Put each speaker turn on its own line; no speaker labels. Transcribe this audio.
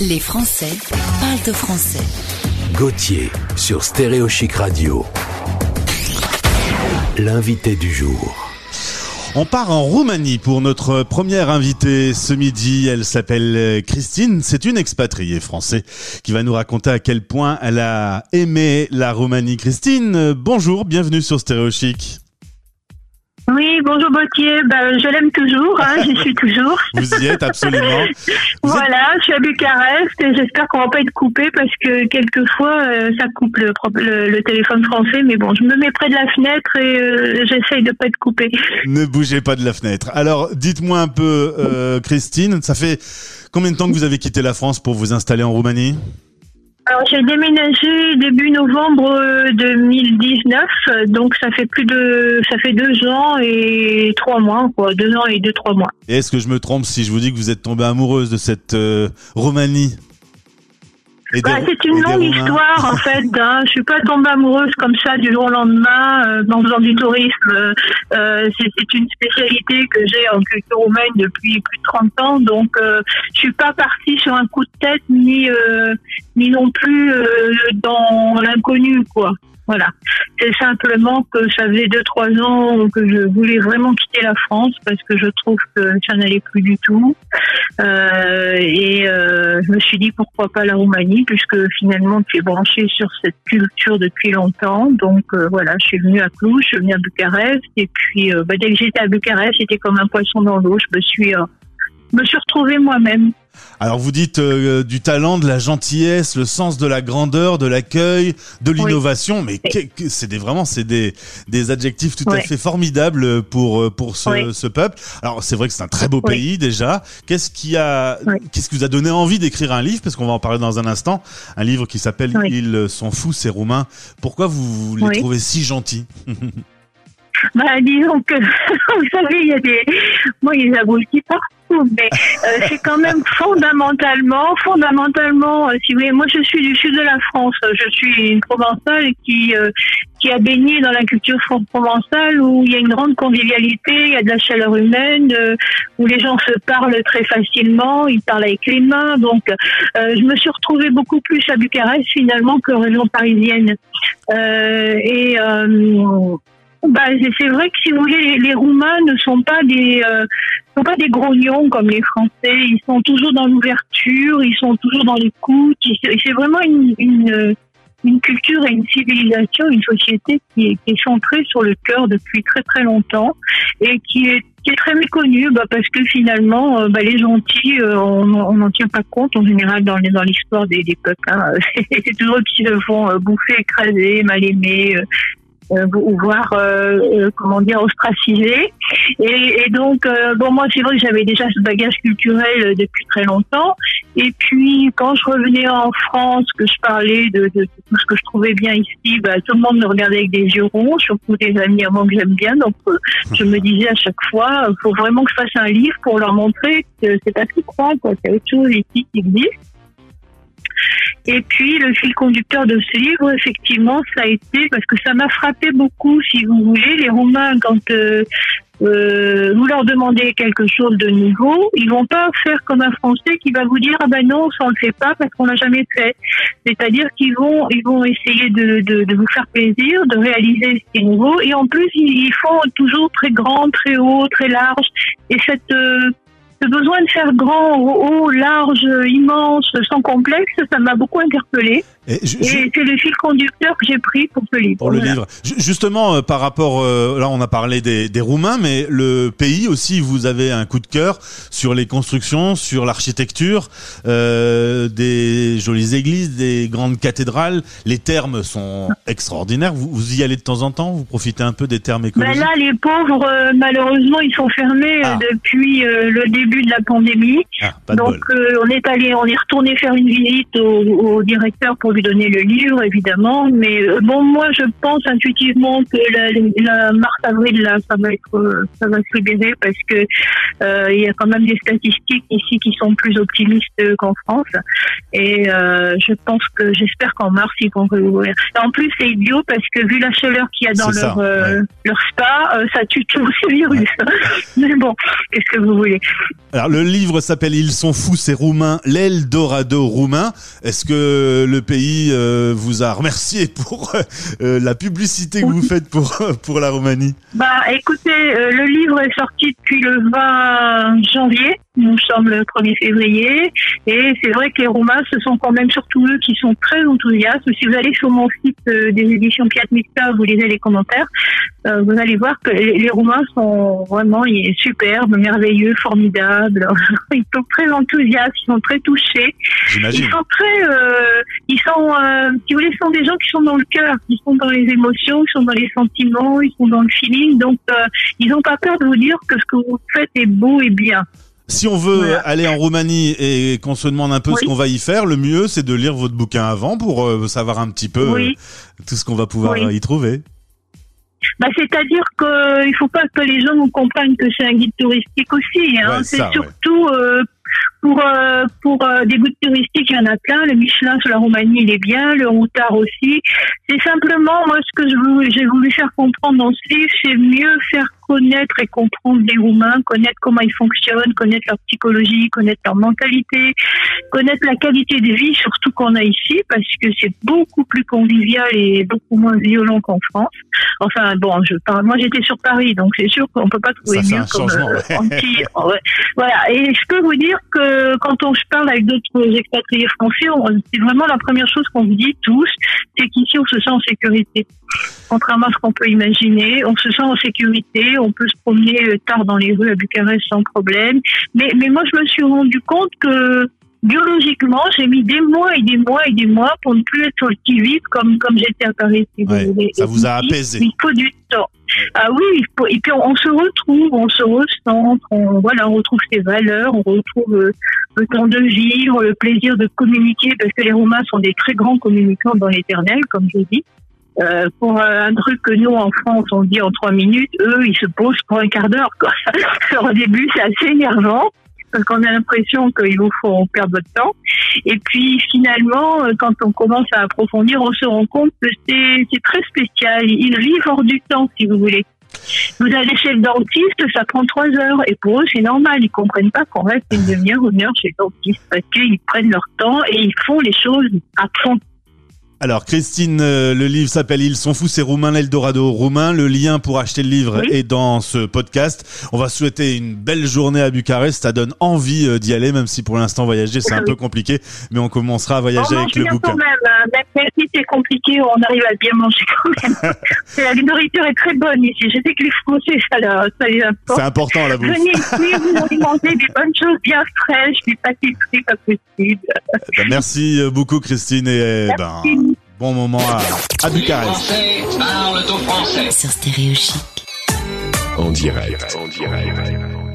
Les Français parlent de français.
Gauthier sur Stéréo Chic Radio. L'invité du jour.
On part en Roumanie pour notre première invitée ce midi. Elle s'appelle Christine. C'est une expatriée française qui va nous raconter à quel point elle a aimé la Roumanie. Christine, bonjour, bienvenue sur Stéréo Chic.
Oui, bonjour Gauthier. Ben, je l'aime toujours, hein, j'y suis toujours.
Vous y êtes absolument. Vous
voilà, je suis à Bucarest et j'espère qu'on va pas être coupé parce que quelquefois euh, ça coupe le, le, le, téléphone français. Mais bon, je me mets près de la fenêtre et euh, j'essaye de pas être coupé.
Ne bougez pas de la fenêtre. Alors, dites-moi un peu, euh, Christine, ça fait combien de temps que vous avez quitté la France pour vous installer en Roumanie?
Alors j'ai déménagé début novembre 2019, donc ça fait plus de ça fait deux ans et trois mois quoi, deux ans et deux trois mois.
Est-ce que je me trompe si je vous dis que vous êtes tombée amoureuse de cette euh, Roumanie?
Bah, c'est une longue histoire en fait. Hein. Je suis pas tombée amoureuse comme ça du jour au lendemain euh, en faisant du tourisme. Euh, c'est une spécialité que j'ai en culture roumaine depuis plus de 30 ans, donc euh, je suis pas partie sur un coup de tête ni euh, ni non plus euh, dans l'inconnu quoi. Voilà. C'est simplement que ça faisait deux trois ans que je voulais vraiment quitter la France parce que je trouve que ça n'allait plus du tout. Euh, et euh, je me suis dit pourquoi pas la Roumanie puisque finalement tu es branché sur cette culture depuis longtemps. Donc euh, voilà, je suis venue à Cluj, je suis venue à Bucarest et puis euh, bah, dès que j'étais à Bucarest, j'étais comme un poisson dans l'eau. Je me suis euh, me suis retrouvée moi-même.
Alors vous dites euh, du talent, de la gentillesse, le sens de la grandeur, de l'accueil, de l'innovation, mais c'est des vraiment c'est des des adjectifs tout à fait formidables pour euh, pour ce, ce peuple. Alors c'est vrai que c'est un très beau pays déjà. Qu'est-ce qui a qu'est-ce qui vous a donné envie d'écrire un livre? Parce qu'on va en parler dans un instant, un livre qui s'appelle Ils sont fous ces Roumains. Pourquoi vous les trouvez si gentils?
Bah, disons que, vous savez, il y a des, moi, ils aboutit partout, mais euh, c'est quand même fondamentalement, fondamentalement, euh, si vous voulez, moi, je suis du sud de la France, je suis une provençale qui, euh, qui a baigné dans la culture provençale où il y a une grande convivialité, il y a de la chaleur humaine, où les gens se parlent très facilement, ils parlent avec les mains, donc je me suis retrouvée beaucoup plus à Bucarest finalement que région parisienne. et bah, c'est vrai que si vous voulez, les, Roumains ne sont pas des euh, sont pas des grognons comme les Français. Ils sont toujours dans l'ouverture, ils sont toujours dans l'écoute. C'est vraiment une, une, une culture et une civilisation, une société qui est, qui est centrée sur le cœur depuis très très longtemps et qui est qui est très méconnue bah, parce que finalement euh, bah, les gentils euh, on n'en tient pas compte en général dans dans l'histoire des, des peuples hein. c'est toujours eux qui se font bouffer écraser mal aimer euh, ou voire euh, euh, comment dire ostracisé. Et, et donc bon moi c'est vrai que j'avais déjà ce bagage culturel depuis très longtemps. Et puis quand je revenais en France, que je parlais de, de, tout ce que je trouvais bien ici, bah, tout le monde me regardait avec des yeux ronds, surtout des amis à moi que j'aime bien. Donc je me disais à chaque fois, faut vraiment que je fasse un livre pour leur montrer que c'est pas ce qu'ils croient, quoi. C'est autre chose ici qui existe. Et puis le fil conducteur de ce livre, effectivement, ça a été parce que ça m'a frappé beaucoup, si vous voulez, les Romains quand euh, euh, vous leur demandez quelque chose de nouveau, ils vont pas faire comme un Français qui va vous dire ah ben non, ça on le fait pas parce qu'on l'a jamais fait. C'est-à-dire qu'ils vont ils vont essayer de, de, de, vous faire plaisir, de réaliser ce qui nouveau et en plus ils, font toujours très grand, très haut, très large et cette euh, ce besoin de faire grand, haut, large, immense, sans complexe, ça m'a beaucoup interpellé. Et, c'est le fil conducteur que j'ai pris pour ce livre.
Pour le livre. Justement, euh, par rapport, euh, là on a parlé des, des, Roumains, mais le pays aussi, vous avez un coup de cœur sur les constructions, sur l'architecture, euh, des jolies églises, des grandes cathédrales. Les termes sont extraordinaires. Vous, vous, y allez de temps en temps? Vous profitez un peu des termes écologiques
ben Là, les pauvres, euh, malheureusement, ils sont fermés ah. depuis le début de la pandémie. Ah, Donc, on est allé, on est retourné faire une visite au, au directeur pour lui donner le livre, évidemment. Mais euh, bon, moi, je pense intuitivement que la, mars-avril, là, ça va être, euh, ça va se libérer parce que euh, il y a quand même des statistiques ici qui sont plus optimistes qu'en France. Et je pense que, j'espère qu'en mars, ils vont réouvrir. En plus, c'est idiot parce que vu la chaleur qu'il y a dans leur, leur spa, ça tue tout ce virus. Mais bon, qu'est-ce que vous voulez?
Alors le livre s'appelle Ils sont fous, c'est roumain, l'Eldorado roumain. Est-ce que le pays euh, vous a remercié pour euh, la publicité que vous faites pour pour la Roumanie
Bah écoutez, euh, le livre est sorti depuis le 20 janvier. Nous sommes le 1er février et c'est vrai que les Roumains, ce sont quand même surtout eux qui sont très enthousiastes. Si vous allez sur mon site des éditions Piat Mixta, vous lisez les commentaires, vous allez voir que les, Roumains sont vraiment superbes, merveilleux, formidables. Ils sont très enthousiastes, ils sont très touchés. Ils sont très, euh, ils sont, euh, si vous voulez, sont des gens qui sont dans le cœur, ils sont dans les émotions, ils sont dans les sentiments, ils sont dans le feeling. Donc, euh, ils n'ont pas peur de vous dire que ce que vous faites est beau et bien.
Si on veut aller en Roumanie et qu'on se demande un peu ce qu'on va y faire, le mieux c'est de lire votre bouquin avant pour savoir un petit peu tout ce qu'on va pouvoir y trouver.
Bah, c'est-à-dire qu'il ne faut pas que les gens comprennent que c'est un guide touristique aussi. Hein. c'est surtout euh, pour euh, pour euh, des guides touristiques, il y en a plein. Le Michelin sur la Roumanie, il est bien. Le Routard aussi. C'est simplement, moi, ce que j'ai voulu faire comprendre dans ce livre, c'est mieux faire connaître et comprendre les Roumains, connaître comment ils fonctionnent, connaître leur psychologie, connaître leur mentalité, connaître la qualité de vie, surtout qu'on a ici, parce que c'est beaucoup plus convivial et beaucoup moins violent qu'en France. Enfin, bon, je parle, moi j'étais sur Paris, donc c'est sûr qu'on peut pas trouver mieux comme euh, Voilà. Et je peux vous dire que quand on se parle avec d'autres expatriés français, c'est vraiment la première chose qu'on vous dit tous, c'est qu'ici on se sent en sécurité. Contrairement à ce qu'on peut imaginer, on se sent en sécurité, on peut se promener euh, tard dans les rues à Bucarest sans problème. Mais, mais moi, je me suis rendu compte que biologiquement, j'ai mis des mois et des mois et des mois pour ne plus être sur le qui comme, comme j'étais à Paris.
ça vous a apaisé.
Il faut du temps. Ah oui, et puis on, se retrouve, on se recentre, on, voilà, on retrouve ses valeurs, on retrouve euh, le temps de vivre, le plaisir de communiquer, parce que les Romains sont des très grands communicants dans l'éternel, comme je dis. Euh, pour un truc que nous en France on dit en trois minutes, eux ils se posent pour un quart d'heure. Au début c'est assez énervant parce qu'on a l'impression qu'il vous faut perdre votre temps. Et puis finalement, euh, quand on commence à approfondir, on se rend compte que c'est très spécial. Ils vivent hors du temps, si vous voulez. Vous allez chez le dentiste, ça prend trois heures. Et pour eux, c'est normal. Ils comprennent pas qu'on reste une demi-heure, une heure chez le dentiste parce qu'ils prennent leur temps et ils font les choses à fond.
Alors Christine, euh, le livre s'appelle Ils sont fous, c'est roumain, l'Eldorado roumain. Le lien pour acheter le livre est dans ce podcast. On va souhaiter une belle journée à Bucarest. Ça donne envie euh, d'y aller, même si pour l'instant voyager c'est un peu compliqué, mais on commencera à voyager avec le bouquin. Quand
même, hein. même si c'est compliqué, on arrive à bien manger quand même. la nourriture est très bonne ici. Je sais que les Français, ça, ça les importe.
C'est important la bouffe.
Venez ici, vous alimentez des bonnes choses bien fraîches, des pâtisseries pas possible.
Ben, merci beaucoup Christine et ben bon moment à, à Bucarest.
Sur Stéréo Chic.
En direct. En direct.